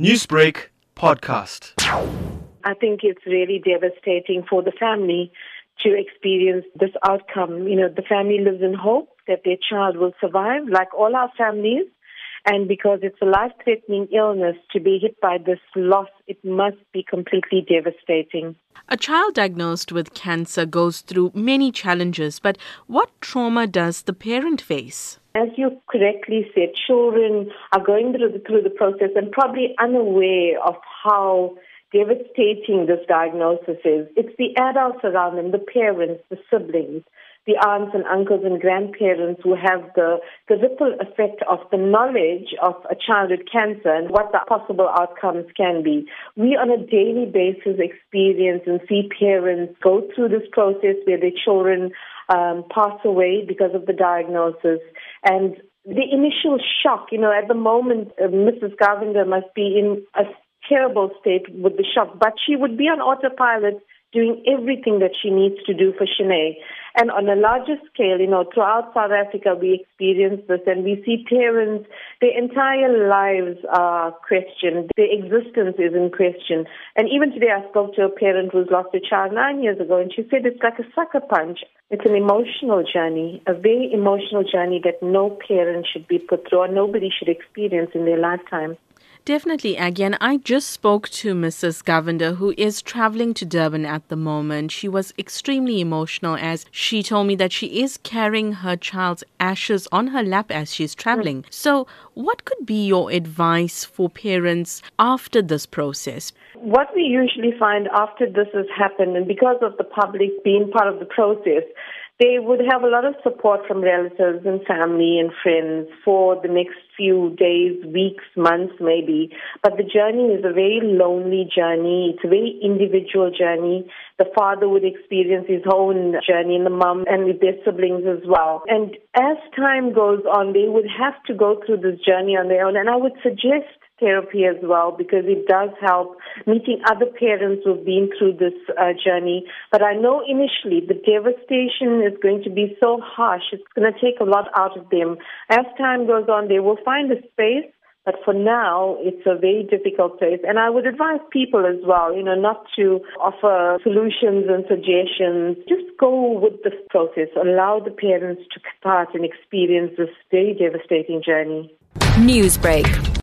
Newsbreak podcast. I think it's really devastating for the family to experience this outcome. You know, the family lives in hope that their child will survive, like all our families. And because it's a life threatening illness, to be hit by this loss, it must be completely devastating. A child diagnosed with cancer goes through many challenges, but what trauma does the parent face? As you correctly said, children are going through the, through the process and probably unaware of how devastating this diagnosis is. It's the adults around them, the parents, the siblings, the aunts and uncles and grandparents who have the, the ripple effect of the knowledge of a child with cancer and what the possible outcomes can be. We on a daily basis experience and see parents go through this process where their children um, pass away because of the diagnosis. And the initial shock, you know, at the moment, uh, Mrs. Govender must be in a terrible state with the shock, but she would be on autopilot doing everything that she needs to do for Shanaya. And on a larger scale, you know, throughout South Africa, we experience this and we see parents, their entire lives are questioned. Their existence is in question. And even today, I spoke to a parent who's lost a child nine years ago, and she said it's like a sucker punch. It's an emotional journey, a very emotional journey that no parent should be put through or nobody should experience in their lifetime. Definitely, Again, I just spoke to Mrs. Govender, who is traveling to Durban at the moment. She was extremely emotional as she told me that she is carrying her child's ashes on her lap as she's traveling. Mm. So, what could be your advice for parents after this process? What we usually find after this has happened, and because of the public being part of the process, they would have a lot of support from relatives and family and friends for the next few days, weeks, months maybe. But the journey is a very lonely journey. It's a very individual journey. The father would experience his own journey and the mom and with their siblings as well. And as time goes on, they would have to go through this journey on their own. And I would suggest therapy as well because it does help meeting other parents who've been through this uh, journey. But I know initially the devastation is going to be so harsh. It's going to take a lot out of them. As time goes on, they will find a space. But for now, it's a very difficult place. And I would advise people as well, you know, not to offer solutions and suggestions. Just go with the process. Allow the parents to start and experience this very devastating journey. Newsbreak